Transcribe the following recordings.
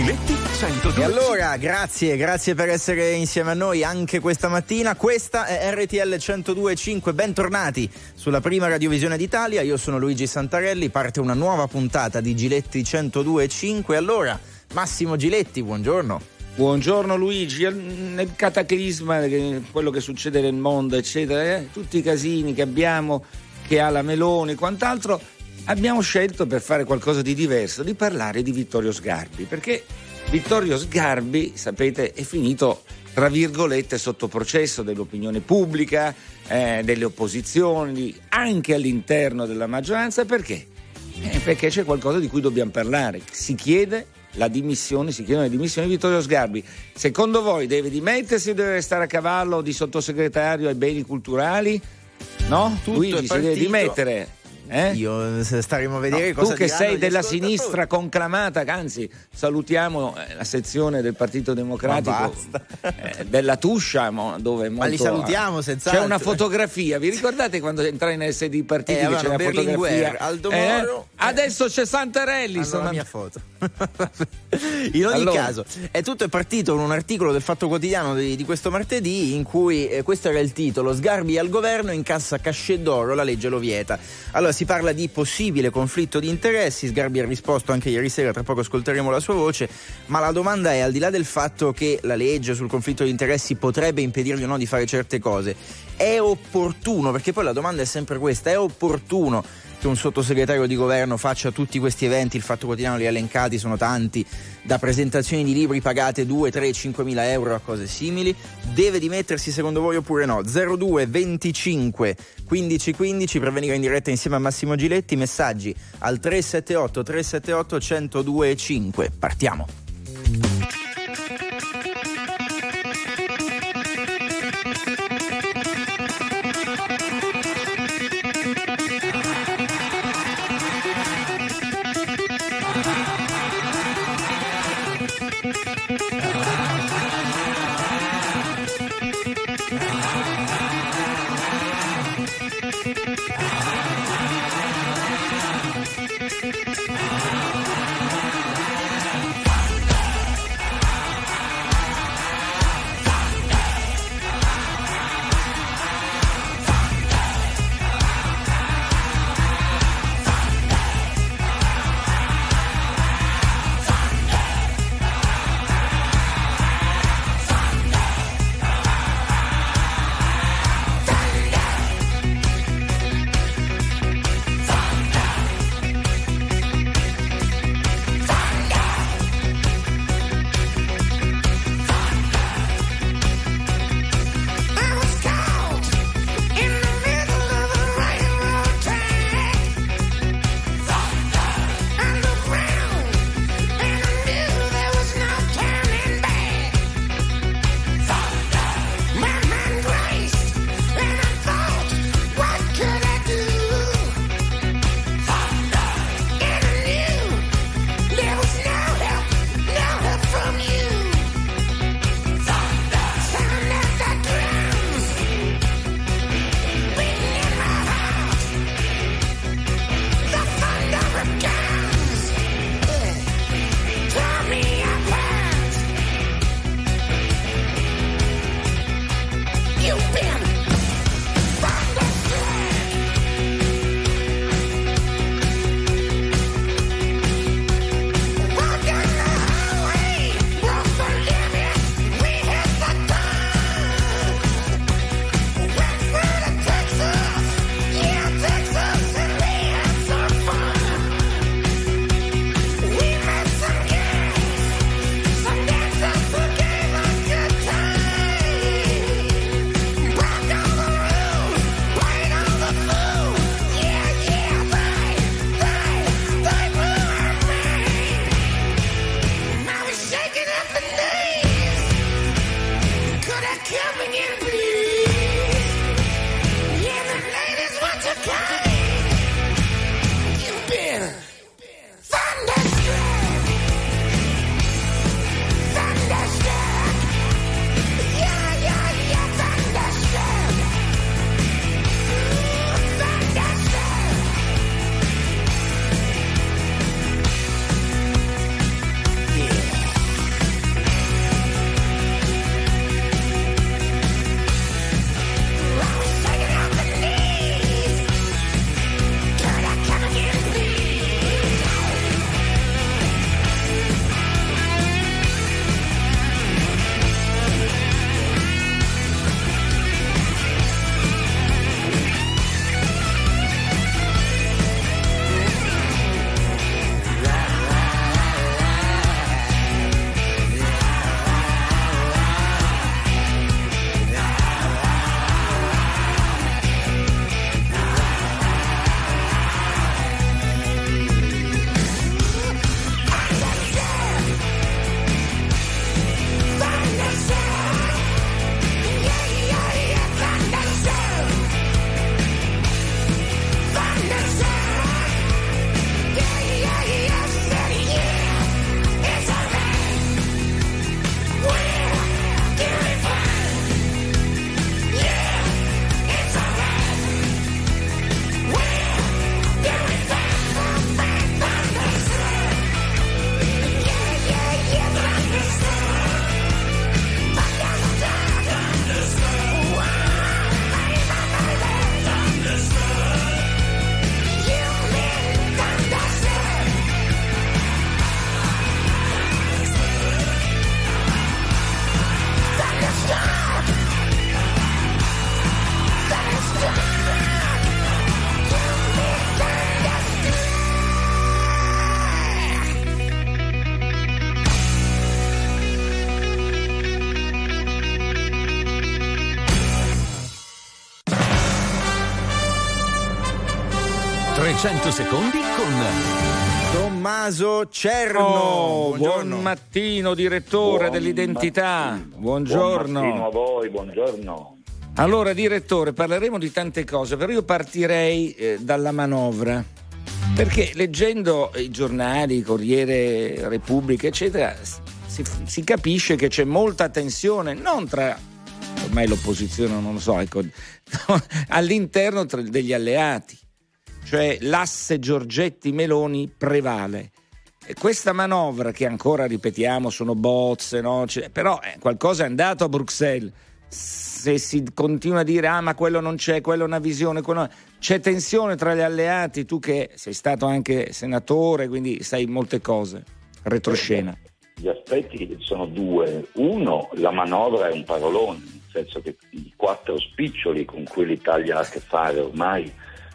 Giletti 102. E allora, grazie, grazie per essere insieme a noi anche questa mattina. Questa è RTL 102.5, bentornati sulla prima radiovisione d'Italia. Io sono Luigi Santarelli, parte una nuova puntata di Giletti 102.5. Allora, Massimo Giletti, buongiorno. Buongiorno Luigi, nel cataclisma, quello che succede nel mondo, eccetera, eh, tutti i casini che abbiamo, che ha la Meloni e quant'altro, abbiamo scelto per fare qualcosa di diverso di parlare di Vittorio Sgarbi, perché Vittorio Sgarbi, sapete, è finito tra virgolette sotto processo dell'opinione pubblica, eh, delle opposizioni, anche all'interno della maggioranza, perché? Eh, perché c'è qualcosa di cui dobbiamo parlare. Si chiede la dimissione, si chiedono le dimissioni di Vittorio Sgarbi. Secondo voi deve dimettersi o deve restare a cavallo di sottosegretario ai beni culturali? No? Tutto Luigi si deve dimettere. Eh? Io staremo a vedere no, cosa Tu che sei della sinistra conclamata, anzi salutiamo eh, la sezione del Partito Democratico eh, della Tuscia, dove molto, Ma li salutiamo senza C'è una fotografia, vi ricordate quando entrai in SD partiti eh, che c'è una fotografia? Aldo Moro, eh? Adesso c'è Santarelli, allora sono la mia foto. in ogni allora. caso, è tutto è partito con un articolo del Fatto Quotidiano di, di questo martedì in cui eh, questo era il titolo: Sgarbi al governo incassa casce d'oro, la legge lo vieta. Allora si parla di possibile conflitto di interessi, Sgarbi ha risposto anche ieri sera, tra poco ascolteremo la sua voce, ma la domanda è al di là del fatto che la legge sul conflitto di interessi potrebbe impedirgli o no di fare certe cose, è opportuno, perché poi la domanda è sempre questa, è opportuno che un sottosegretario di governo faccia tutti questi eventi, il Fatto Quotidiano li ha elencati, sono tanti, da presentazioni di libri pagate 2, 3, 5 mila euro a cose simili, deve dimettersi secondo voi oppure no? 02 25 15 15 per venire in diretta insieme a Massimo Giletti, messaggi al 378 378 102 5. Partiamo. 100 secondi con Tommaso Cerno. Oh, buon mattino, direttore buon dell'identità. Mattino. Buongiorno. Buon a voi, buongiorno. Allora, direttore, parleremo di tante cose, però io partirei eh, dalla manovra. Perché leggendo i giornali, Corriere Repubblica, eccetera, si, si capisce che c'è molta tensione, non tra ormai l'opposizione non lo so, ecco, all'interno degli alleati, cioè l'asse Giorgetti-Meloni prevale. E questa manovra che ancora ripetiamo sono bozze, no? cioè, però eh, qualcosa è andato a Bruxelles. Se si continua a dire ah ma quello non c'è, quello è una visione, quello... c'è tensione tra gli alleati, tu che sei stato anche senatore, quindi sai molte cose, retroscena. Gli aspetti sono due. Uno, la manovra è un parolone, nel senso che i quattro spiccioli con cui l'Italia ha a che fare ormai,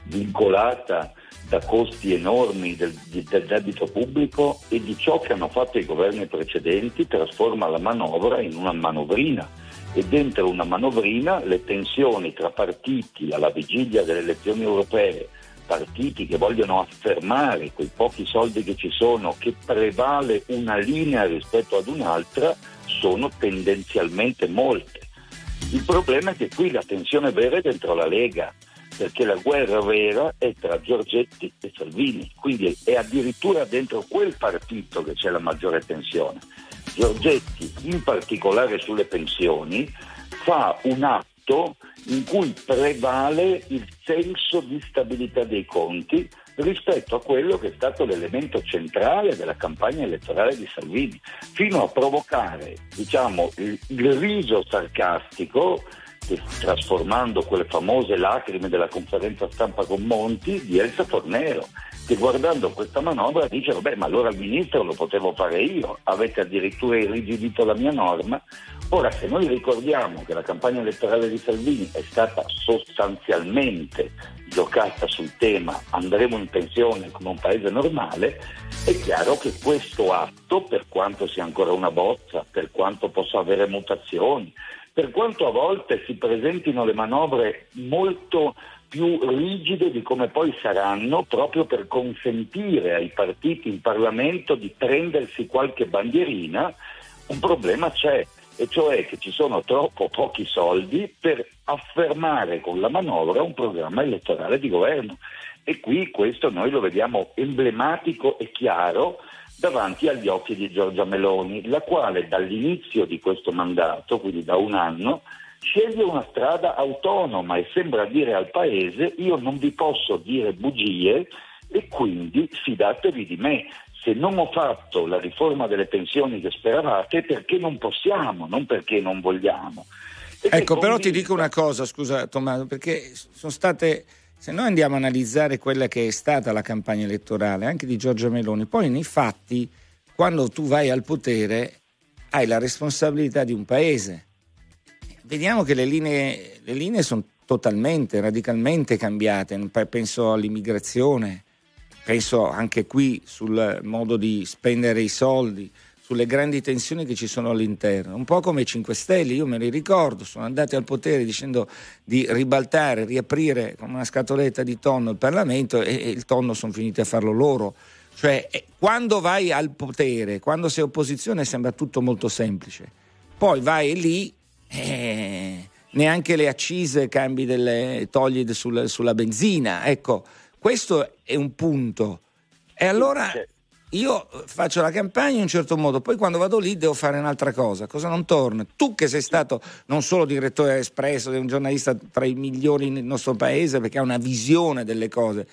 vincolata da costi enormi del, del, debito pubblico e di ciò che hanno fatto i governi precedenti, trasforma la manovra in una manovrina e dentro una manovrina le tensioni tra partiti alla vigilia delle elezioni europee partiti che vogliono affermare quei pochi soldi che ci sono, che prevale una linea rispetto ad un'altra, sono tendenzialmente molte. Il problema è che qui la tensione vera è dentro la Lega, perché la guerra vera è tra Giorgetti e Salvini, quindi è addirittura dentro quel partito che c'è la maggiore tensione. Giorgetti, in particolare sulle pensioni, fa un atto in cui prevale il senso di stabilità dei conti rispetto a quello che è stato l'elemento centrale della campagna elettorale di Salvini, fino a provocare diciamo, il, il riso sarcastico trasformando quelle famose lacrime della conferenza stampa con Monti di Elsa Fornero che guardando questa manovra dice vabbè ma allora il ministro lo potevo fare io, avete addirittura irrigidito la mia norma. Ora se noi ricordiamo che la campagna elettorale di Salvini è stata sostanzialmente giocata sul tema andremo in pensione come un paese normale, è chiaro che questo atto, per quanto sia ancora una bozza, per quanto possa avere mutazioni, per quanto a volte si presentino le manovre molto più rigide di come poi saranno proprio per consentire ai partiti in Parlamento di prendersi qualche bandierina, un problema c'è, e cioè che ci sono troppo pochi soldi per affermare con la manovra un programma elettorale di governo. E qui questo noi lo vediamo emblematico e chiaro davanti agli occhi di Giorgia Meloni, la quale dall'inizio di questo mandato, quindi da un anno, sceglie una strada autonoma e sembra dire al Paese io non vi posso dire bugie e quindi fidatevi di me. Se non ho fatto la riforma delle pensioni che speravate, perché non possiamo, non perché non vogliamo. E ecco, però ti dico una cosa, scusa Tommaso, perché sono state, se noi andiamo a analizzare quella che è stata la campagna elettorale, anche di Giorgia Meloni, poi nei fatti, quando tu vai al potere, hai la responsabilità di un paese vediamo che le linee, le linee sono totalmente, radicalmente cambiate. Penso all'immigrazione, penso anche qui sul modo di spendere i soldi, sulle grandi tensioni che ci sono all'interno. Un po' come i 5 Stelle, io me li ricordo, sono andati al potere dicendo di ribaltare, riaprire come una scatoletta di tonno il Parlamento e, e il tonno sono finiti a farlo loro. Cioè, eh, quando vai al potere, quando sei opposizione, sembra tutto molto semplice. Poi vai lì eh, neanche le accise cambi delle, togli sul, sulla benzina. Ecco, questo è un punto. E allora io faccio la campagna in un certo modo, poi quando vado lì devo fare un'altra cosa. Cosa non torna? Tu che sei stato non solo direttore Espresso, sei un giornalista tra i migliori nel nostro paese perché ha una visione delle cose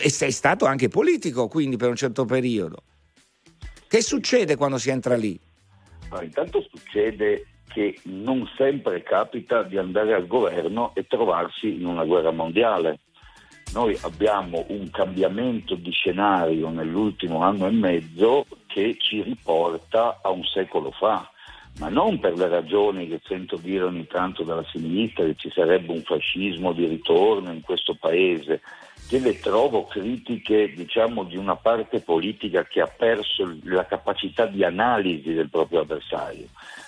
e sei stato anche politico quindi per un certo periodo. Che succede quando si entra lì? Ma intanto succede che non sempre capita di andare al governo e trovarsi in una guerra mondiale. Noi abbiamo un cambiamento di scenario nell'ultimo anno e mezzo che ci riporta a un secolo fa, ma non per le ragioni che sento dire ogni tanto dalla sinistra che ci sarebbe un fascismo di ritorno in questo paese, che le trovo critiche diciamo, di una parte politica che ha perso la capacità di analisi del proprio avversario.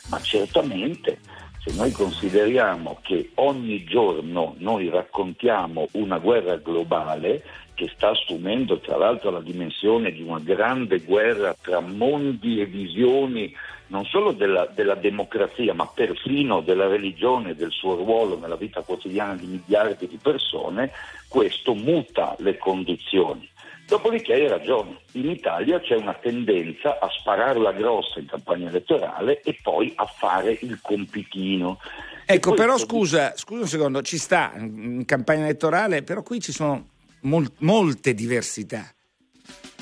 Ma certamente se noi consideriamo che ogni giorno noi raccontiamo una guerra globale, che sta assumendo tra l'altro la dimensione di una grande guerra tra mondi e visioni non solo della, della, democrazia, ma perfino della religione, del suo ruolo nella vita quotidiana di miliardi di persone, questo muta le condizioni. Dopodiché hai ragione, in Italia c'è una tendenza a spararla grossa in campagna elettorale e poi a fare il compitino. Ecco, però scusa, scusa un secondo, ci sta in campagna elettorale, però qui ci sono mol- molte diversità.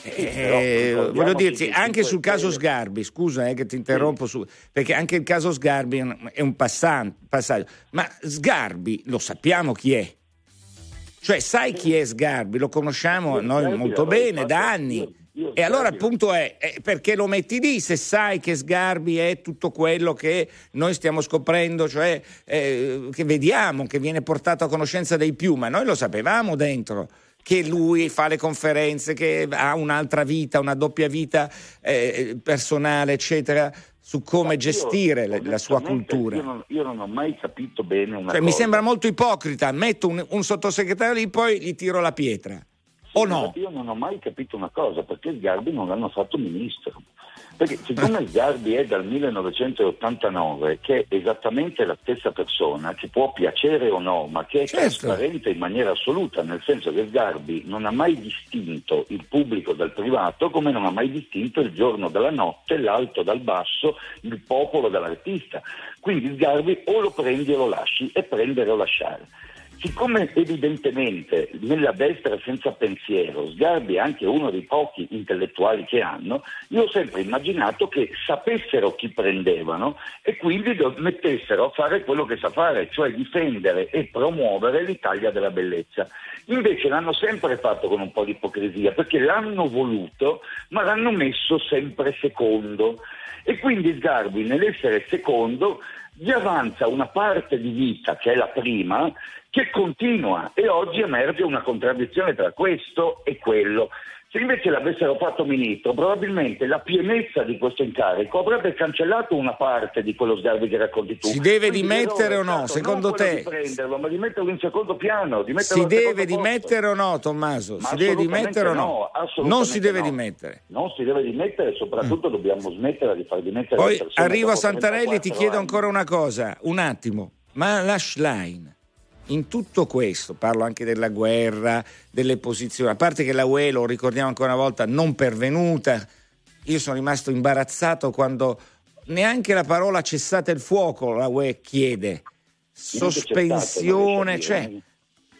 Eh, voglio dirti, anche sul caso Sgarbi, scusa eh, che ti interrompo, su, perché anche il caso Sgarbi è un passaggio, ma Sgarbi lo sappiamo chi è. Cioè, sai chi è Sgarbi? Lo conosciamo noi molto bene da anni. E allora il punto è, è, perché lo metti lì se sai che Sgarbi è tutto quello che noi stiamo scoprendo, cioè eh, che vediamo, che viene portato a conoscenza dei più, ma noi lo sapevamo dentro che lui fa le conferenze, che ha un'altra vita, una doppia vita eh, personale, eccetera, su come gestire io, la sua cultura. Io non, io non, ho mai capito bene una cioè, cosa. Mi sembra molto ipocrita, metto un, un sottosegretario lì, poi gli tiro la pietra. Sì, o no? Io non ho mai capito una cosa, perché Sgarbi non l'hanno fatto ministro. Perché siccome Sgarbi è dal 1989, che è esattamente la stessa persona, che può piacere o no, ma che è certo. trasparente in maniera assoluta, nel senso che Sgarbi non ha mai distinto il pubblico dal privato, come non ha mai distinto il giorno dalla notte, l'alto dal basso, il popolo dall'artista. Quindi Sgarbi o lo prendi o lo lasci, e prendere o lasciare. Siccome evidentemente nella destra senza pensiero Sgarbi è anche uno dei pochi intellettuali che hanno, io ho sempre immaginato che sapessero chi prendevano e quindi mettessero a fare quello che sa fare, cioè difendere e promuovere l'Italia della bellezza. Invece l'hanno sempre fatto con un po' di ipocrisia, perché l'hanno voluto, ma l'hanno messo sempre secondo. E quindi Sgarbi nell'essere secondo gli avanza una parte di vita, che è la prima, che continua e oggi emerge una contraddizione tra questo e quello. Se invece l'avessero fatto ministro, probabilmente la pienezza di questo incarico avrebbe cancellato una parte di quello sgarbi che racconti tu. Si deve Quindi dimettere o no, secondo te? Di prenderlo, ma di metterlo in secondo piano. Si deve dimettere o no, Tommaso? Ma si deve dimettere o no? no non si deve no. dimettere. Non si deve dimettere, soprattutto mm. dobbiamo smettere di far dimettere Poi le persone. arrivo a Santarelli e ti chiedo anni. ancora una cosa, un attimo. Ma la Schlein in tutto questo, parlo anche della guerra, delle posizioni, a parte che la UE, lo ricordiamo ancora una volta, non pervenuta, io sono rimasto imbarazzato quando neanche la parola cessate il fuoco la UE chiede, sospensione, cioè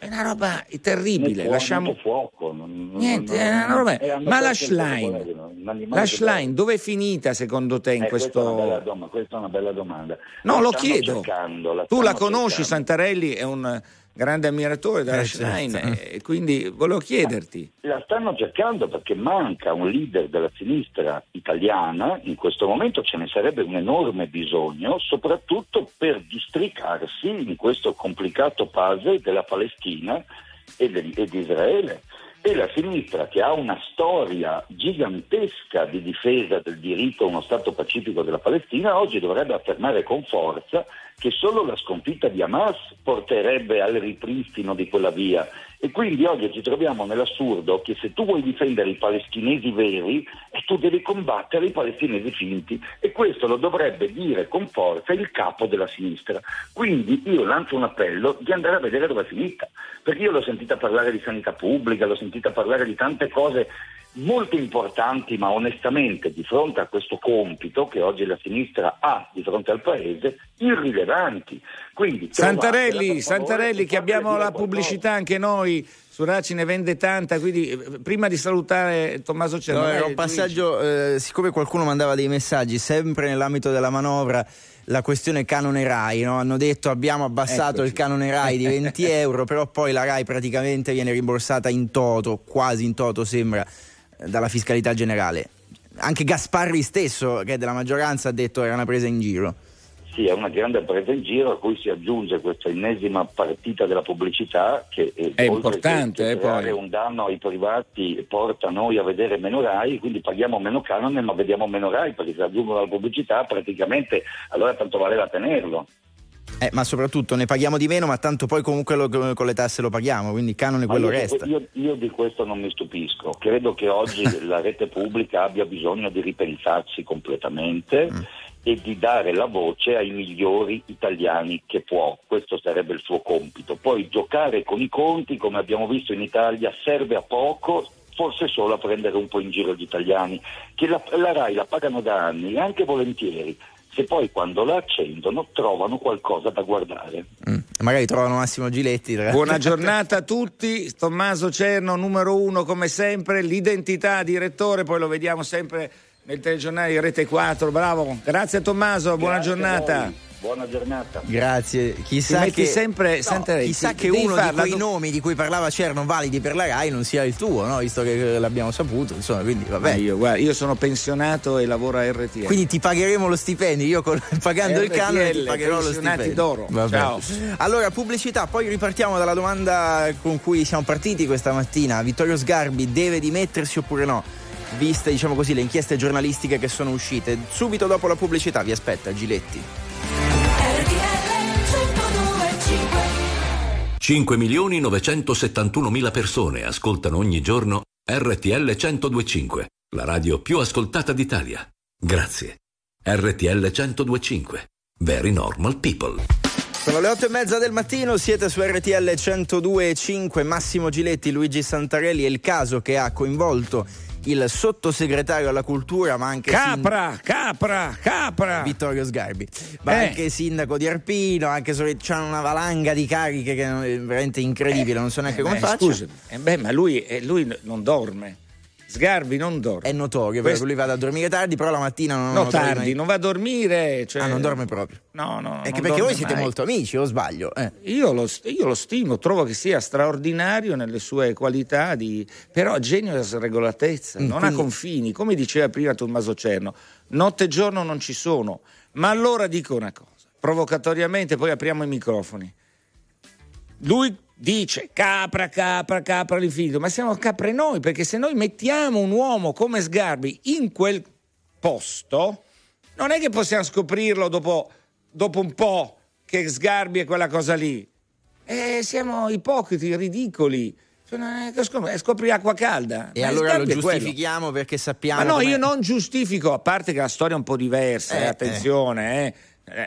è una roba terribile. Fuoco, Lasciamo fuoco. Non, Niente, non, è una roba. È ma la Schlein, la Schlein dove è finita secondo te in eh, questo. Questa è, dom- questa è una bella domanda. No, la lo chiedo. La tu la conosci, cercando. Santarelli è un grande ammiratore della eh, Schlein certo. e quindi volevo chiederti. La stanno cercando perché manca un leader della sinistra italiana, in questo momento ce ne sarebbe un enorme bisogno, soprattutto per districarsi in questo complicato puzzle della Palestina e, di Israele e la sinistra che ha una storia gigantesca di difesa del diritto a uno Stato pacifico della Palestina, oggi dovrebbe affermare con forza che solo la sconfitta di Hamas porterebbe al ripristino di quella via. E quindi oggi ci troviamo nell'assurdo che se tu vuoi difendere i palestinesi veri, eh, tu devi combattere i palestinesi finti. E questo lo dovrebbe dire con forza il capo della sinistra. Quindi io lancio un appello di andare a vedere dove è finita. Perché io l'ho sentita parlare di sanità pubblica, l'ho sentita parlare di tante cose molto importanti, ma onestamente di fronte a questo compito che oggi la sinistra ha di fronte al Paese, irrilevanti. Quindi, Santarelli, Santarelli che abbiamo la pubblicità anche noi. Su Raci ne vende tanta, quindi eh, prima di salutare Tommaso Cernovelli... No, era un passaggio, eh, siccome qualcuno mandava dei messaggi, sempre nell'ambito della manovra, la questione canone RAI, no? hanno detto abbiamo abbassato Eccoci. il canone RAI di 20 euro, però poi la RAI praticamente viene rimborsata in toto, quasi in toto sembra, dalla fiscalità generale. Anche Gasparri stesso, che è della maggioranza, ha detto che era una presa in giro. Sì, è una grande presa in giro a cui si aggiunge questa ennesima partita della pubblicità che è, è importante. Che, eh, un danno ai privati porta noi a vedere meno RAI, quindi paghiamo meno canone ma vediamo meno RAI perché se aggiungono la pubblicità praticamente allora tanto valeva tenerlo. Eh, ma soprattutto ne paghiamo di meno, ma tanto poi comunque lo, con le tasse lo paghiamo, quindi il canone quello io, resta. Io, io, di questo non mi stupisco, credo che oggi la rete pubblica abbia bisogno di ripensarsi completamente. Mm e di dare la voce ai migliori italiani che può. Questo sarebbe il suo compito. Poi giocare con i conti, come abbiamo visto in Italia, serve a poco, forse solo a prendere un po' in giro gli italiani, che la, la RAI la pagano da anni, anche volentieri. Se poi quando la accendono trovano qualcosa da guardare. Mm, magari trovano Massimo Giletti. Buona giornata a tutti, Tommaso Cerno, numero uno come sempre, l'identità direttore, poi lo vediamo sempre nel telegiornale Rete 4. Bravo, grazie Tommaso, buona grazie giornata. Buona giornata. Grazie. Chissà che, sempre, no, Sante, chissà che uno di quei do... nomi di cui parlava Cerno validi per la RAI non sia il tuo, no? visto che l'abbiamo saputo. Insomma, quindi vabbè. Io, guarda, io, sono pensionato e lavoro a RTL. Quindi ti pagheremo lo stipendio. Io con, pagando RTL, il canone ti pagherò lo stipendio. d'oro. Vabbè. Ciao. Allora, pubblicità, poi ripartiamo dalla domanda con cui siamo partiti questa mattina. Vittorio Sgarbi deve dimettersi oppure no? Viste diciamo così, le inchieste giornalistiche che sono uscite. Subito dopo la pubblicità vi aspetta Giletti. 5 milioni 971 mila persone ascoltano ogni giorno RTL 1025, la radio più ascoltata d'Italia. Grazie. RTL 1025. Very normal people. Sono le otto e mezza del mattino, siete su RTL 102.5, Massimo Giletti, Luigi Santarelli è il caso che ha coinvolto il sottosegretario alla cultura, ma anche Capra, sin... Capra, Capra Vittorio Sgarbi, ma eh. anche sindaco di Arpino, anche se c'è una valanga di cariche che è veramente incredibile, eh. non so neanche eh, come beh, faccia. Scusa, eh beh, ma lui, eh, lui non dorme. Sgarbi non dorme. È notorio, Questo... lui va a dormire tardi, però la mattina non No, tardi, mai... non va a dormire. Cioè... Ah, non dorme proprio. No, no. È che perché voi siete mai. molto amici, o sbaglio? Eh. Io, lo, io, lo, stimo, trovo che sia straordinario nelle sue qualità, di... però genio di sregolatezza, mm, non quindi... ha confini. Come diceva prima Tommaso Cerno, notte e giorno non ci sono. Ma allora dico una cosa, provocatoriamente, poi apriamo i microfoni. Lui dice capra, capra, capra all'infinito, ma siamo capre noi, perché se noi mettiamo un uomo come Sgarbi in quel posto, non è che possiamo scoprirlo dopo, dopo un po' che Sgarbi è quella cosa lì. E siamo ipocriti, ridicoli. Cioè, scopri acqua calda. E allora lo giustifichiamo perché sappiamo. Ma no, io non giustifico, a parte che la storia è un po' diversa, eh, attenzione, eh. eh eh,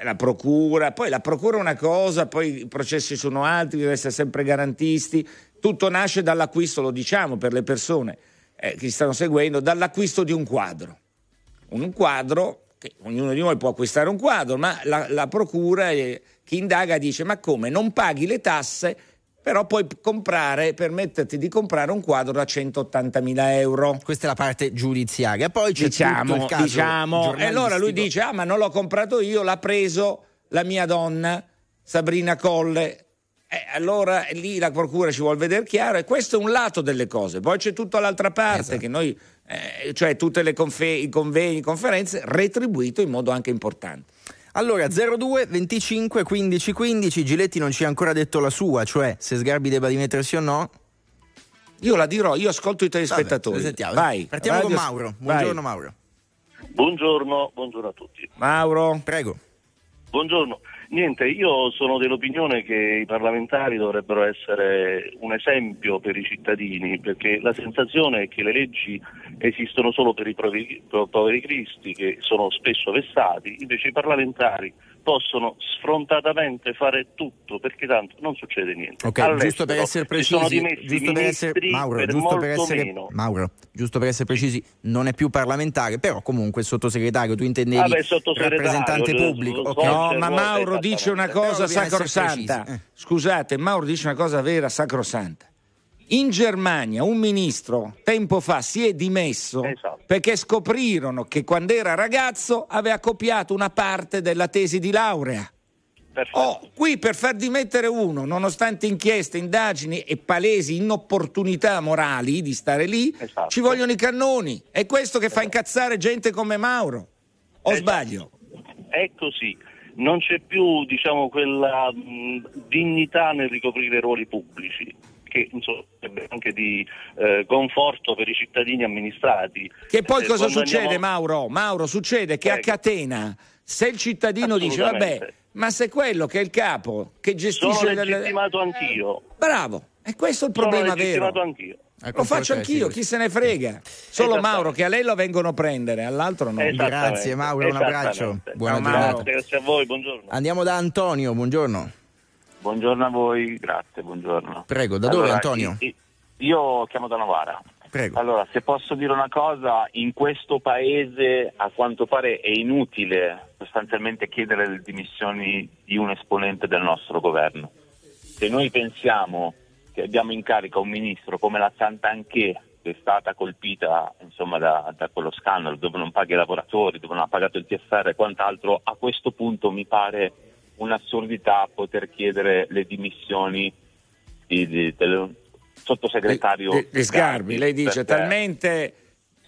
la procura, poi la procura è una cosa, poi i processi sono altri, essere sempre garantisti, tutto nasce dall'acquisto, lo diciamo per le persone eh, che stanno seguendo, dall'acquisto di un quadro. Un quadro, che ognuno di noi può acquistare un quadro, ma la, la procura, eh, chi indaga dice ma come non paghi le tasse però puoi comprare, permetterti di comprare un quadro da 180.000 euro. Questa è la parte giudiziaria. Poi c'è diciamo, tutto il caso diciamo, e allora lui dice: Ah, ma non l'ho comprato io, l'ha preso la mia donna, Sabrina Colle. Eh, allora lì la procura ci vuole vedere chiaro, e questo è un lato delle cose. Poi c'è tutta l'altra parte, esatto. che noi, eh, cioè tutte le confe- i convegni, conferenze, retribuito in modo anche importante. Allora 02 25 15 15 Giletti non ci ha ancora detto la sua, cioè se Sgarbi debba dimettersi o no. Io la dirò, io ascolto i telespettatori. Vabbè, Vai. Partiamo Radio... con Mauro. Buongiorno Vai. Mauro. Buongiorno, buongiorno a tutti. Mauro, prego. Buongiorno. Niente, io sono dell'opinione che i parlamentari dovrebbero essere un esempio per i cittadini, perché la sensazione è che le leggi esistono solo per i poveri, poveri cristi che sono spesso vessati, invece i parlamentari possono sfrontatamente fare tutto perché tanto non succede niente. Ok, All'estero giusto per essere precisi, giusto per essere, Mauro, per giusto per essere, Mauro, giusto per essere precisi, non è più parlamentare, però comunque sottosegretario, tu intendevi Vabbè, rappresentante pubblico. Okay. No, ma Mauro dice una cosa sacrosanta. Eh. Scusate, Mauro dice una cosa vera, sacrosanta. In Germania un ministro tempo fa si è dimesso esatto. perché scoprirono che quando era ragazzo aveva copiato una parte della tesi di laurea. Oh, qui per far dimettere uno, nonostante inchieste, indagini e palesi inopportunità morali di stare lì, esatto. ci vogliono i cannoni. È questo che esatto. fa incazzare gente come Mauro. O esatto. sbaglio? È così. Non c'è più, diciamo, quella mh, dignità nel ricoprire ruoli pubblici che insomma, anche di eh, conforto per i cittadini amministrati. Che poi eh, cosa succede andiamo... Mauro? Mauro, succede che Prego. a catena se il cittadino dice vabbè Ma se quello che è il capo che gestisce... Sono legittimato anch'io. Bravo, e questo è il problema Sono legittimato vero. anch'io. Ecco, Lo faccio anch'io, chi se ne frega. Solo Mauro che a lei lo vengono a prendere, all'altro no. Grazie, Mauro, un abbraccio. Buona Ciao, giornata. Mauro. Grazie a voi, buongiorno. Andiamo da Antonio, buongiorno. Buongiorno a voi, grazie, buongiorno. Prego, da dove Allora, Antonio? i- i- Io chiamo da Novara. Prego. Allora, se posso dire una cosa, in questo paese a quanto pare è inutile sostanzialmente chiedere le dimissioni di un esponente del nostro governo. Se noi pensiamo che abbiamo in carica un ministro come la Santanché, che è stata colpita insomma, da, da quello scandalo, dove non paga i lavoratori, dove non ha pagato il TFR e quant'altro, a questo punto mi pare un'assurdità poter chiedere le dimissioni di- di- del sottosegretario Di- di Sgarbi, lei dice perché- talmente.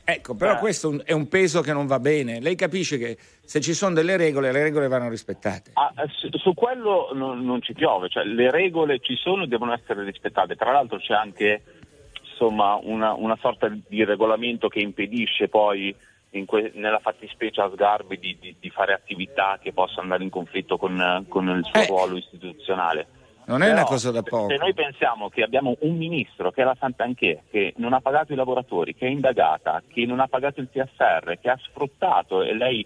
Ecco, però Eh. questo è un- peso che non va bene. Lei capisce che se ci sono delle regole, le regole vanno rispettate. Ah, su, su quello non, non ci piove, cioè, le regole ci sono e devono essere rispettate. Tra l'altro c'è anche insomma, una, una sorta di regolamento che impedisce poi que- nella fattispecie a Sgarbi di, di- di fare attività che possano andare in conflitto con, con il suo Eh. ruolo istituzionale. Non è Però, una cosa da se- poco. Se noi pensiamo che abbiamo un ministro che è la Santanché, che non ha pagato i lavoratori, che è indagata, che non ha pagato il TFR, che ha sfruttato e lei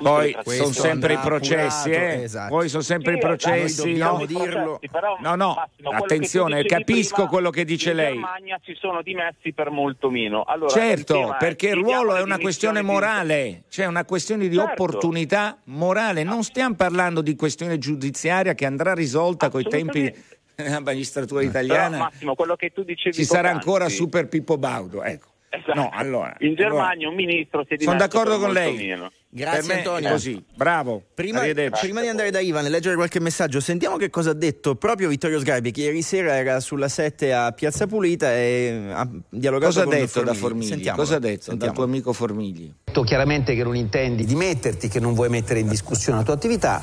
Poi le sono Questo sempre i processi, eh. esatto. Poi sono sempre i Sì, processi, noi dobbiamo no? dirlo. No, no, Massimo, attenzione, capisco prima, quello che dice in lei. Germania si sono dimessi per molto meno. Allora, Certo, perché il ruolo è una questione di- morale, cioè una questione di Certo. opportunità morale. Non stiamo parlando di questione giudiziaria che andrà risolta coi tempi della magistratura Però, italiana. Massimo, quello che tu dicevi Ci sarà poc'anzi- ancora Super Pippo Baudo, ecco. Esatto. No, allora. in Germania allora, un ministro si è Sono d'accordo con lei. meno. Grazie Antonio. Così, bravo. Prima, prima di andare da Ivan e leggere qualche messaggio, sentiamo che cosa ha detto proprio Vittorio Sgarbi, che ieri sera era sulla 7 a Piazza Pulita e ha dialogato Cosa ha con detto da Formigli. Formigli? Sentiamolo, Cosa ha detto dal tuo amico Formigli? detto chiaramente che non intendi dimetterti, che non vuoi mettere in discussione la tua attività.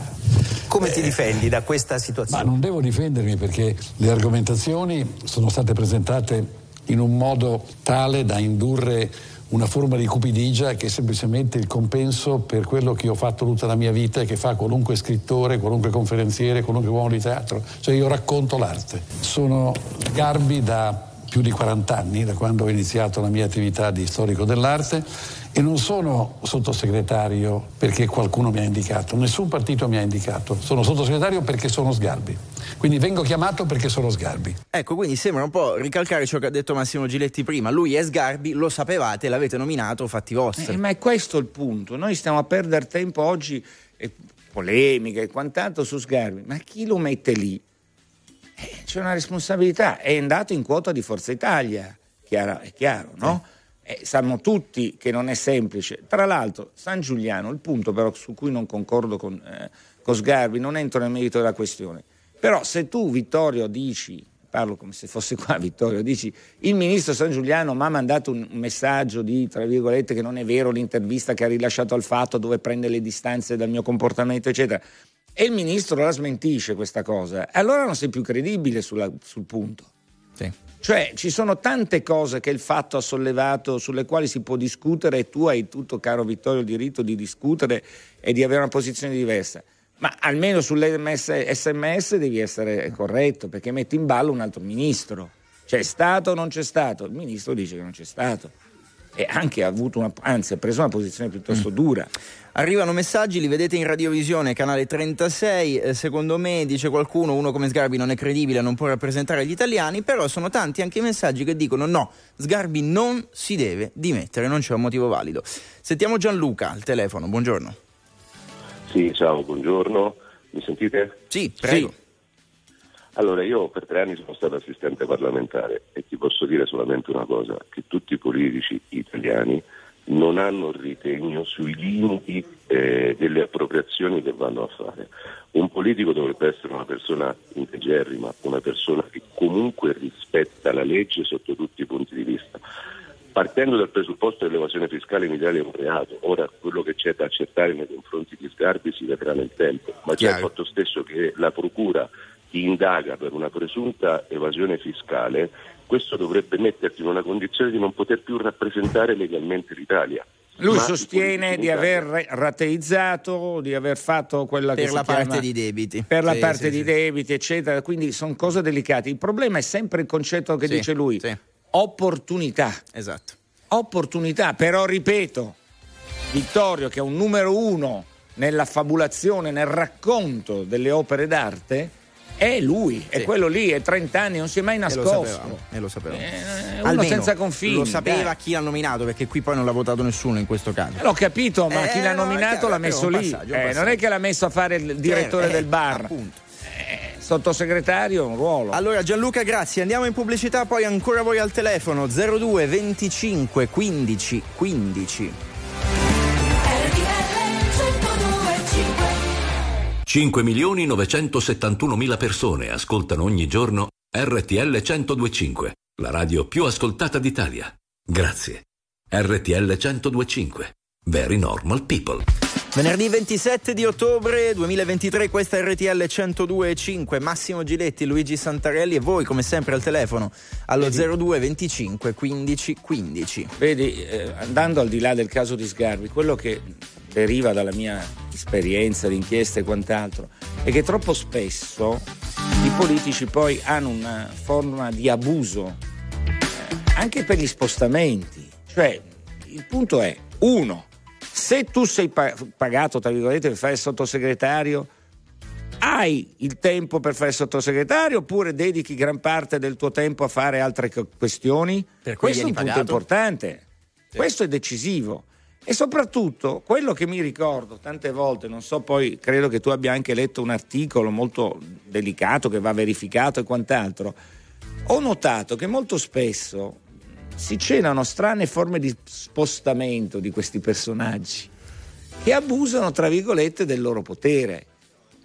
Come ti difendi da questa Ma situazione? non devo difendermi perché le argomentazioni sono state presentate in un modo tale da indurre una forma di cupidigia che è semplicemente il compenso per quello che ho fatto tutta la mia vita e che fa qualunque scrittore, qualunque conferenziere, qualunque uomo di teatro. Cioè io racconto l'arte. Sono Garbi da più di 40 anni, da quando ho iniziato la mia attività di storico dell'arte e non sono sottosegretario perché qualcuno mi ha indicato, nessun partito mi ha indicato, sono sottosegretario perché sono Sgarbi. Quindi vengo chiamato perché sono Sgarbi. Ecco, quindi sembra un po' ricalcare ciò che ha detto Massimo Giletti prima. Lui è Sgarbi, lo sapevate, l'avete nominato, fatti vostri. Eh, ma è questo il punto. Noi stiamo a perdere tempo oggi, eh, polemiche e quant'altro su Sgarbi, ma chi lo mette lì? Eh, c'è una responsabilità, è andato in quota di Forza Italia, chiaro, è chiaro, no? Eh, sanno tutti che non è semplice. Tra l'altro, San Giuliano, il punto però su cui non concordo con, eh, con Sgarbi, non entro nel merito della questione. Però se tu, Vittorio, dici, parlo come se fosse qua Vittorio, dici il ministro San Giuliano mi ha mandato un un messaggio di, tra virgolette, che non è vero l'intervista che ha rilasciato al fatto dove prende le distanze dal mio comportamento, eccetera. E il ministro la smentisce questa cosa, allora non sei più credibile sulla- sul punto. Sì. Cioè, ci sono tante cose che il fatto ha sollevato sulle quali si può discutere e tu hai tutto, caro Vittorio, il diritto di discutere e di avere una posizione diversa. Ma almeno sull'SMS devi essere corretto perché metti in ballo un altro ministro. C'è stato o non c'è stato? Il ministro dice che non c'è stato. E anche ha avuto una, anzi ha preso una posizione piuttosto dura. Arrivano messaggi, li vedete in radiovisione, canale 36. eh, secondo me, dice qualcuno, uno come Sgarbi non è credibile, non può rappresentare gli italiani. Però sono tanti anche i messaggi che dicono no, Sgarbi non si deve dimettere, non c'è un motivo valido. Sentiamo Gianluca al telefono, buongiorno. Sì, ciao, buongiorno. Mi sentite? Sì, prego. Allora, io per tre anni sono stato assistente parlamentare e ti posso dire solamente una cosa, che tutti i politici italiani non hanno ritegno sui limiti eh, delle appropriazioni che vanno a fare. Un politico dovrebbe essere una persona integerrima, una persona che comunque rispetta la legge sotto tutti i punti di vista. Partendo dal presupposto che l'evasione fiscale in Italia è un reato, ora quello che c'è da accertare nei confronti di Sgarbi si vedrà nel tempo, ma c'è il fatto stesso che la Procura ti indaga per una presunta evasione fiscale, questo dovrebbe metterti in una condizione di non poter più rappresentare legalmente l'Italia. Lui sostiene di aver rateizzato, di aver fatto quella per che la si parte chiama, di debiti. Per la Sì, parte sì, di sì. debiti, eccetera. Quindi sono cose delicate. Il problema è sempre il concetto che Sì, dice lui: sì. opportunità. Esatto. Opportunità, però ripeto, Vittorio, che è un numero uno nella fabulazione, nel racconto delle opere d'arte, è lui, è Sì. quello lì, è 30 anni, non si è mai E lo nascosto. sapevamo. E lo sapevamo. Eh, uno Almeno senza confini. Lo sapeva dai. chi l'ha nominato, perché qui poi non l'ha votato nessuno in questo caso. L'ho capito, ma Eh, chi l'ha no, nominato chiaro, l'ha messo lì. passaggio, un Eh, non passaggio. è che l'ha messo a fare il direttore Eh, del bar. Appunto. Eh, sottosegretario, un ruolo. Allora Gianluca, grazie. Andiamo in pubblicità, poi ancora voi al telefono 02 25 15 15. 5 milioni 971 mila persone ascoltano ogni giorno RTL 1025, la radio più ascoltata d'Italia. Grazie. RTL 1025. Very normal people. Venerdì 27 di ottobre 2023, questa è RTL 102.5, Massimo Giletti, Luigi Santarelli e voi come sempre al telefono allo 02 25 15 15. Vedi, eh, andando al di là del caso di Sgarbi, quello che deriva dalla mia esperienza di inchiesta e quant'altro è che troppo spesso i politici poi hanno una forma di abuso eh, anche per gli spostamenti. Cioè, il punto è, uno, se tu sei pa- pagato, tra virgolette, per fare il sottosegretario, hai il tempo per fare il sottosegretario oppure dedichi gran parte del tuo tempo a fare altre questioni? Questo è un punto pagato? importante. Questo è decisivo. E soprattutto quello che mi ricordo tante volte, non so poi, credo che tu abbia anche letto un articolo molto delicato che va verificato e quant'altro, ho notato che molto spesso si celano strane forme di spostamento di questi personaggi che abusano, tra virgolette, del loro potere.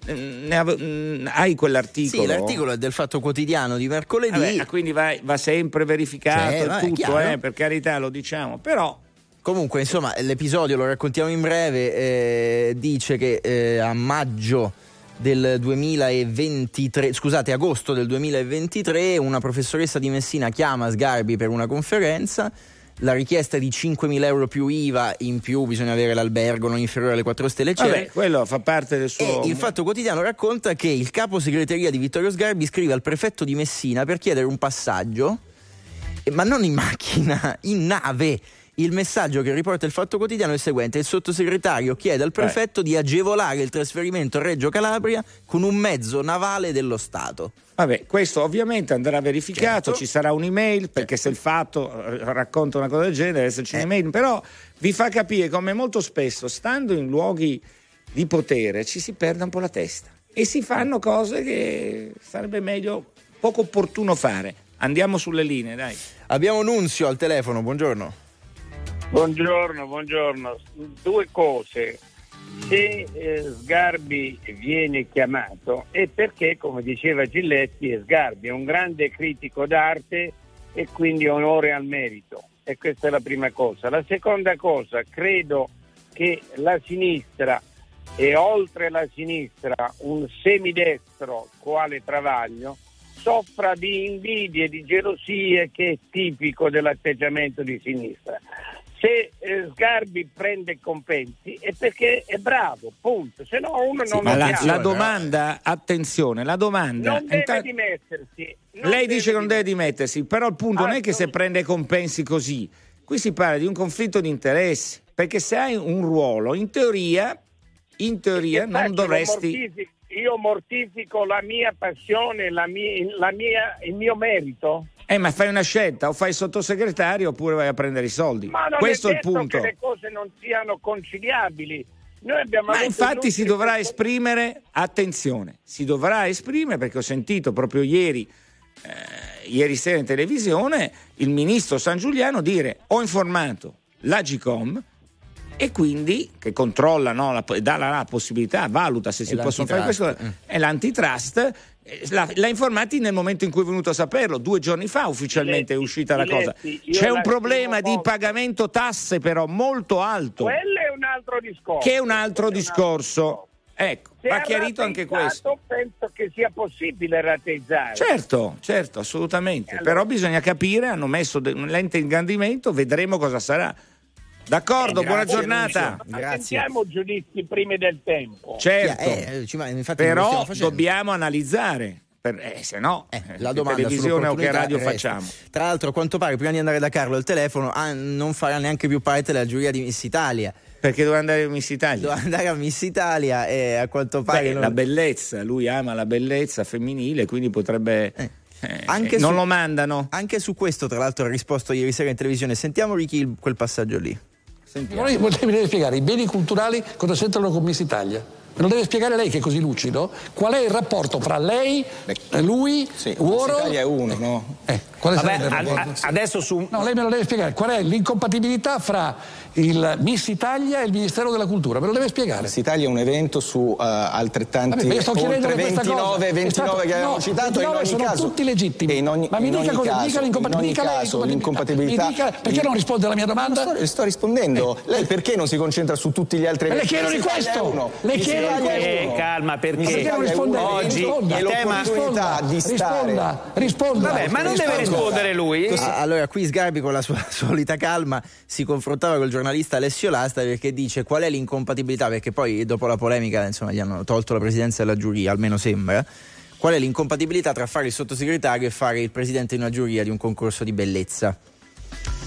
Ave- hai quell'articolo? Sì, l'articolo è del Fatto Quotidiano di mercoledì. Vabbè, quindi va, va sempre verificato Sì, e no, è tutto, eh, per carità lo diciamo, però Comunque, insomma, l'episodio lo raccontiamo in breve. eh, dice che eh, a maggio del 2023, scusate, agosto del 2023, una professoressa di Messina chiama Sgarbi per una conferenza. La richiesta è di 5.000 euro più IVA, in più bisogna avere l'albergo non inferiore alle 4 stelle vabbè, eccetera. quello fa parte del suo... E il Fatto Quotidiano racconta che il capo segreteria di Vittorio Sgarbi scrive al prefetto di Messina per chiedere un passaggio, ma non in macchina, in nave. Il messaggio che riporta il Fatto Quotidiano è il seguente: il sottosegretario chiede al prefetto di agevolare il trasferimento a Reggio Calabria con un mezzo navale dello Stato. Vabbè, questo ovviamente andrà verificato, Certo. ci sarà un'email, perché se il fatto eh, racconta una cosa del genere deve esserci un'email, però vi fa capire come molto spesso, stando in luoghi di potere, ci si perde un po' la testa e si fanno cose che sarebbe meglio, poco opportuno fare. Andiamo sulle linee, dai. Abbiamo Nunzio al telefono, buongiorno. Buongiorno, buongiorno. Due cose. Se eh, Sgarbi viene chiamato è perché, come diceva Gilletti, Sgarbi è un grande critico d'arte e quindi onore al merito. E questa è la prima cosa. La seconda cosa, credo che la sinistra e oltre la sinistra un semidestro quale Travaglio soffra di invidie, di gelosie che è tipico dell'atteggiamento di sinistra. Se eh, Sgarbi prende compensi è perché è bravo, punto. Se no uno non Ma la, la domanda, attenzione, la domanda... non deve inta- dimettersi. non Lei deve dice che non deve dimettersi, però il punto non è che se Assolutamente. prende compensi così. Qui si parla di un conflitto di interessi, perché se hai un ruolo, in teoria, in teoria non dovresti... Mortifico- io mortifico la mia passione, la mia- la mia- il mio merito. Eh, ma fai una scelta, o fai il sottosegretario oppure vai a prendere i soldi. Ma non Questo è è il punto. che le cose non siano conciliabili. Noi abbiamo Ma avuto infatti si dovrà esprimere, attenzione, si dovrà esprimere perché ho sentito proprio ieri, eh, ieri sera in televisione, il ministro San Giuliano dire ho informato l'Agicom e quindi che controlla, no, la, dà la, la possibilità, valuta se si possono fare questo, è l'antitrust. Eh, L'ha, l'ha informati nel momento in cui è venuto a saperlo, due giorni fa ufficialmente è Giletti, uscita la cosa. Giletti, io C'è un problema di pagamento tasse però molto alto, Quello è un altro discorso. che è un altro è un discorso. Ecco, Se va ha chiarito anche questo. Penso che sia possibile rateizzare. Certo, certo, assolutamente. allora- Però bisogna capire, hanno messo de- un lente ingrandimento, vedremo cosa sarà. D'accordo, Eh, buona grazie, giornata. Ma Sentiamo giudizi primi del tempo. Certo, Eh, lo però dobbiamo analizzare, per, eh, se no, La che domanda televisione o che radio resta. facciamo? Tra l'altro, a quanto pare, prima di andare da Carlo al telefono, ah, non farà neanche più parte della giuria di Miss Italia. Perché doveva andare a Miss Italia? Doveva andare a Miss Italia e a quanto pare. Beh, non- La bellezza, lui ama la bellezza femminile, quindi potrebbe... eh, Anche non su- lo mandano. Anche su questo, tra l'altro, ha risposto ieri sera in televisione. Sentiamo Ricky quel passaggio lì. Lei mi deve spiegare i beni culturali cosa c'entrano con Miss Italia. Me lo deve spiegare lei che è così lucido? Qual è il rapporto fra lei, eh, lui, Uoro? Italia è uno, no? Eh, quale Vabbè, sarebbe il a- rapporto? a- adesso su No, lei me lo deve spiegare. Qual è l'incompatibilità fra il Miss Italia e il Ministero della Cultura? Me lo deve spiegare. Miss Italia è un evento su eh, altrettanti Vabbè, ma io sto chiedendo oltre questa 29, cosa. È 29 stato- che avevamo no, citato e in 29 ogni sono caso tutti legittimi. e in ogni, Ma mi in dica cosa- caso, dica l'incompatibilità, in caso, l'incompatibilità. l'incompatibilità Mi dica- perché non risponde alla mia domanda? Le sto, le sto rispondendo. Lei perché non si concentra su tutti gli altri le eventi? chiedo di questo! Le chiedo di questo! uno. calma, perché- non risponde oggi? Risponda, E l'opportunità di stare risponda, risponda. Vabbè, ma non deve rispondere lui. Ah, Allora, qui Sgarbi con la sua solita calma si confrontava col giornalista Alessio Lasta perché dice qual è l'incompatibilità, perché poi dopo la polemica insomma, gli hanno tolto la presidenza della giuria, almeno sembra. Qual è l'incompatibilità tra fare il sottosegretario e fare il presidente di una giuria di un concorso di bellezza?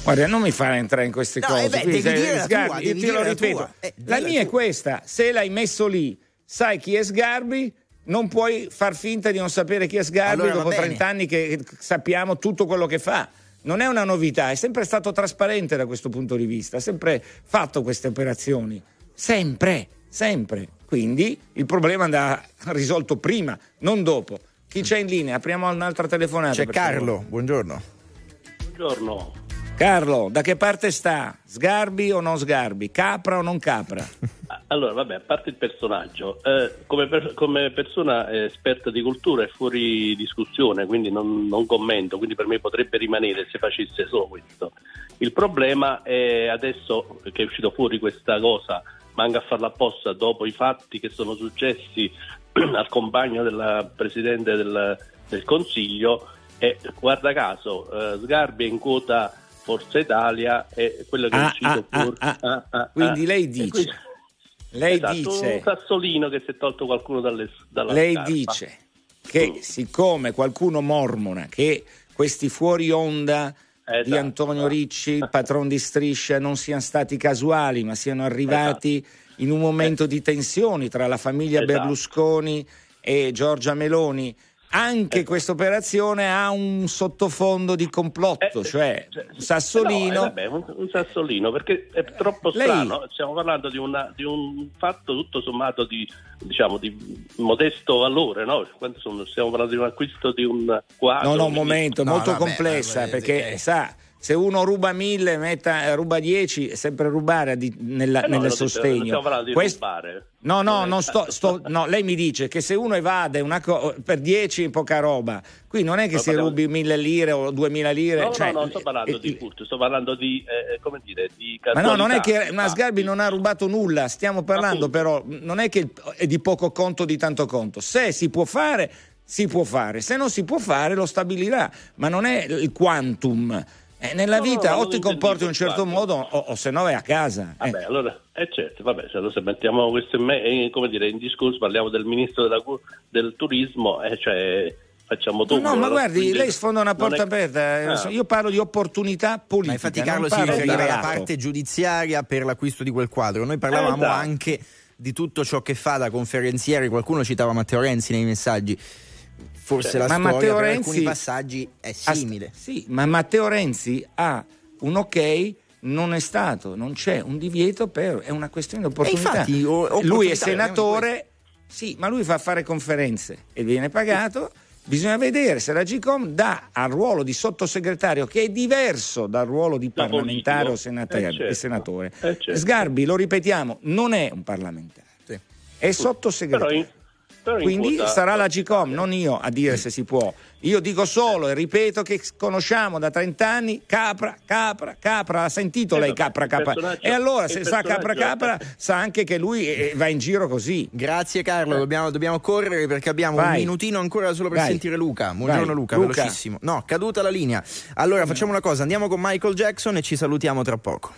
Guarda, non mi fare entrare in queste No, cose. eh beh, Quindi, devi dire la Sgarbi, tua, io te lo ripeto. Eh, la mia è questa: se l'hai messo lì, sai chi è Sgarbi. Non puoi far finta di non sapere chi è Sgarbi Allora dopo bene. 30 anni che sappiamo tutto quello che fa. Non è una novità, è sempre stato trasparente da questo punto di vista, ha sempre fatto queste operazioni. Sempre, sempre. Quindi il problema andava risolto prima, non dopo. Chi c'è in linea? Apriamo un'altra telefonata. C'è Carlo, favore. buongiorno. Buongiorno. Carlo, da che parte sta? Sgarbi o non Sgarbi? Capra o non capra? Allora, vabbè, a parte il personaggio, eh, come, per- come persona eh, esperta di cultura è fuori discussione, quindi non, non commento, quindi per me potrebbe rimanere se facesse solo questo. Il problema è adesso che è uscito fuori questa cosa, manca a farla apposta dopo i fatti che sono successi al compagno della Presidente del, del Consiglio e guarda caso eh, Sgarbi è in quota Forza Italia e quello che è Ah, uscito ah, fuori... ah, ah, ah, Quindi ah. lei dice, quindi- lei Esatto, dice, un sassolino che si è tolto qualcuno dalle, dalla lei scarpa. dice che siccome qualcuno mormona che questi fuori onda di Esatto. Antonio Ricci, il patron di Striscia, non siano stati casuali, ma siano arrivati in un momento di tensioni tra la famiglia Esatto. Berlusconi e Giorgia Meloni. Anche Ecco. questa operazione ha un sottofondo di complotto, cioè un sassolino. Eh, No, eh, vabbè, un, un sassolino perché è troppo Lei- strano. Stiamo parlando di, una- di un fatto tutto sommato di, diciamo, di modesto valore, no? Sono- stiamo parlando di un acquisto di un quadro. No, no, un momento, No, molto vabbè, complessa vabbè, perché eh. sa, se uno ruba mille, metta, eh, ruba dieci, è sempre rubare di- nella- Eh no, nel sostegno. Stiamo parlando di Quest- rubare. No, no, Eh, non sto, sto- no, lei mi dice che se uno evade una co- per 10 poca roba, qui non è che No, si parliamo- rubi mille lire o duemila lire. No, cioè, no, non sto parlando eh, di furto, sto parlando di, eh, come dire, di Ma no, non è che una Sgarbi non ha rubato nulla, stiamo parlando però, non è che è di poco conto o di tanto conto. Se si può fare, si può fare, se non si può fare lo stabilirà, ma non è il quantum. Eh, nella No, no, vita no, o ti comporti in un certo modo o, o se no vai a casa. eh. Vabbè, allora, eh certo, vabbè, se, allora se mettiamo questo in, me- eh, come dire, in discorso, parliamo del ministro della del turismo, eh, cioè facciamo No, tutto. no, ma guardi, quindi lei sfonda una porta è- aperta. eh, Ah. Io parlo di opportunità politica. Ma infatti Carlo si riferiva alla parte giudiziaria per l'acquisto di quel quadro. Noi parlavamo esatto. anche di tutto ciò che fa da conferenziere, qualcuno citava Matteo Renzi nei messaggi. Forse Cioè, la ma storia Matteo per Renzi- alcuni passaggi è simile. sì, ma Matteo Renzi ha un ok, non è stato, non c'è un divieto per è una questione di opportunità. infatti, o- lui è senatore, sì, ma lui fa fare conferenze e viene pagato. Bisogna vedere se la GCOM dà al ruolo di sottosegretario, che è diverso dal ruolo di parlamentare o senatore, Eh, certo. e senatore. Eh, certo. Sgarbi, lo ripetiamo, non è un parlamentare, Sì. è sottosegretario. Però in- però in Quindi sarà la GCOM, non io, a dire se si può. Io dico solo e ripeto che conosciamo da 30 anni Capra, Capra, Capra. Ha sentito Eh, lei Capra, Capra? E allora se sa Capra, Capra, sa anche che lui eh, va in giro così. Grazie Carlo, dobbiamo, dobbiamo correre perché abbiamo un Vai. minutino ancora solo per Vai. sentire Luca. Buongiorno Vai. Luca, Luca. velocissimo. No, caduta la linea. Allora facciamo una cosa, andiamo con Michael Jackson e ci salutiamo tra poco.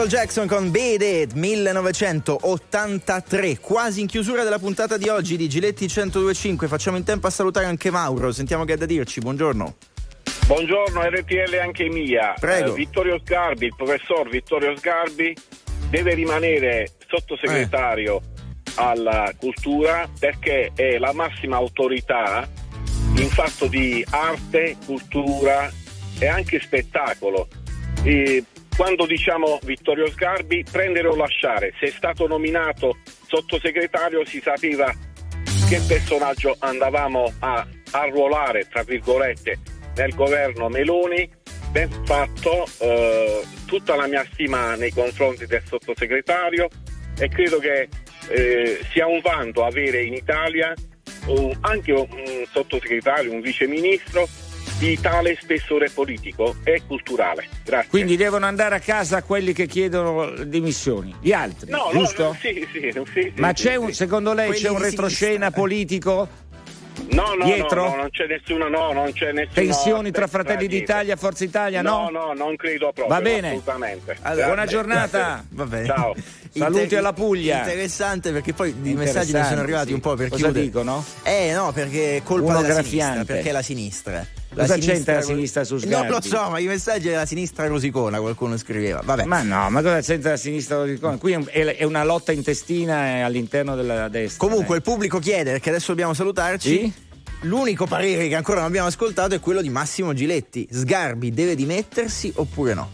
Michael Jackson con Beat It 1983, quasi in chiusura della puntata di oggi di Giletti 1025. Facciamo in tempo a salutare anche Mauro, sentiamo che ha da dirci. Buongiorno. Buongiorno RTL anche mia. Prego. Eh, Vittorio Sgarbi, il professor Vittorio Sgarbi deve rimanere sottosegretario Eh. alla cultura perché è la massima autorità in fatto di arte, cultura e anche spettacolo. E quando diciamo Vittorio Sgarbi, prendere o lasciare, se è stato nominato sottosegretario si sapeva che personaggio andavamo a arruolare, tra virgolette, nel governo Meloni. Ben fatto, eh, tutta la mia stima nei confronti del sottosegretario e credo che eh, sia un vanto avere in Italia un- anche un, un sottosegretario, un viceministro di tale spessore politico e culturale. Grazie. Quindi devono andare a casa quelli che chiedono dimissioni, gli altri, No, no, giusto? no, sì, sì, sì, sì, Ma sì, c'è sì. un, secondo lei Quelli c'è un retroscena politico? No, no, dietro? no, no, non c'è nessuno, no, non c'è nessuno. Tensioni tra Fratelli dietro. d'Italia e Forza Italia? No, No, no, non credo proprio. Va bene. Assolutamente. Allora, Buona giornata. Va bene. Ciao. Saluti Inter- alla Puglia. Interessante perché poi Interessante, messaggi ne sono arrivati sì. un po' per Cosa chiudere. dicono? Eh no, perché è colpa Uno della graffiante. sinistra, perché è la sinistra. La Cosa c'entra la sinistra su Non Sgarbi? lo so, ma i messaggi della sinistra rosicona, qualcuno scriveva. Vabbè. Ma no, ma cosa c'entra la sinistra? Qui è una lotta intestina eh, all'interno della destra. Comunque eh. il pubblico chiede, perché adesso dobbiamo salutarci. Sì? L'unico parere che ancora non abbiamo ascoltato è quello di Massimo Giletti. Sgarbi deve dimettersi oppure no?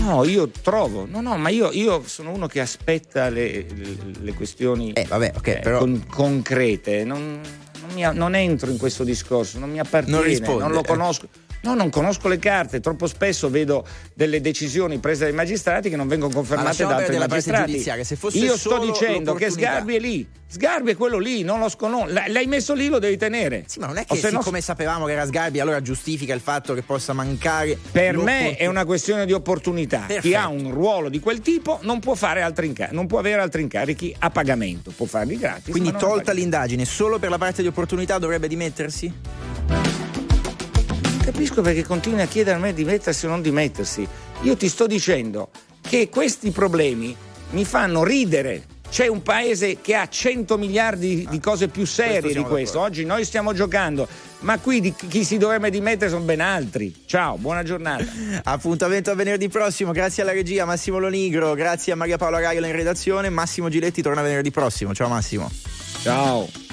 No, io trovo, no, no, ma io, io sono uno che aspetta le, le- le questioni Eh, vabbè, ok, eh, però- con- concrete. Non, non mi- non entro in questo discorso, non mi appartiene, Non risponde, lo conosco. No, non conosco le carte, troppo spesso vedo delle decisioni prese dai magistrati che non vengono confermate da altri magistrati. giudiziaria, se fosse Io sto dicendo che. Sgarbi è lì, Sgarbi è quello lì, non lo sconosco. L'hai messo lì, lo devi tenere. Sì, ma non è che se no- siccome sapevamo che era Sgarbi, allora giustifica il fatto che possa mancare. Per me è una questione di opportunità. Chi Perfetto. ha un ruolo di quel tipo non può, fare altri inca- non può avere altri incarichi a pagamento, può farli gratis. Quindi tolta l'indagine, solo per la parte di opportunità dovrebbe dimettersi? Capisco perché continui a chiedere a me di mettersi o non di mettersi. Io ti sto dicendo che questi problemi mi fanno ridere. C'è un paese che ha 100 miliardi di cose più serie di siamo questo. Oggi noi stiamo giocando, ma qui di chi si dovrebbe dimettere sono ben altri. Ciao, buona giornata. Appuntamento a venerdì prossimo, grazie alla regia Massimo Lonigro, grazie a Maria Paola Raiola in redazione, Massimo Giletti torna venerdì prossimo. Ciao Massimo. Ciao.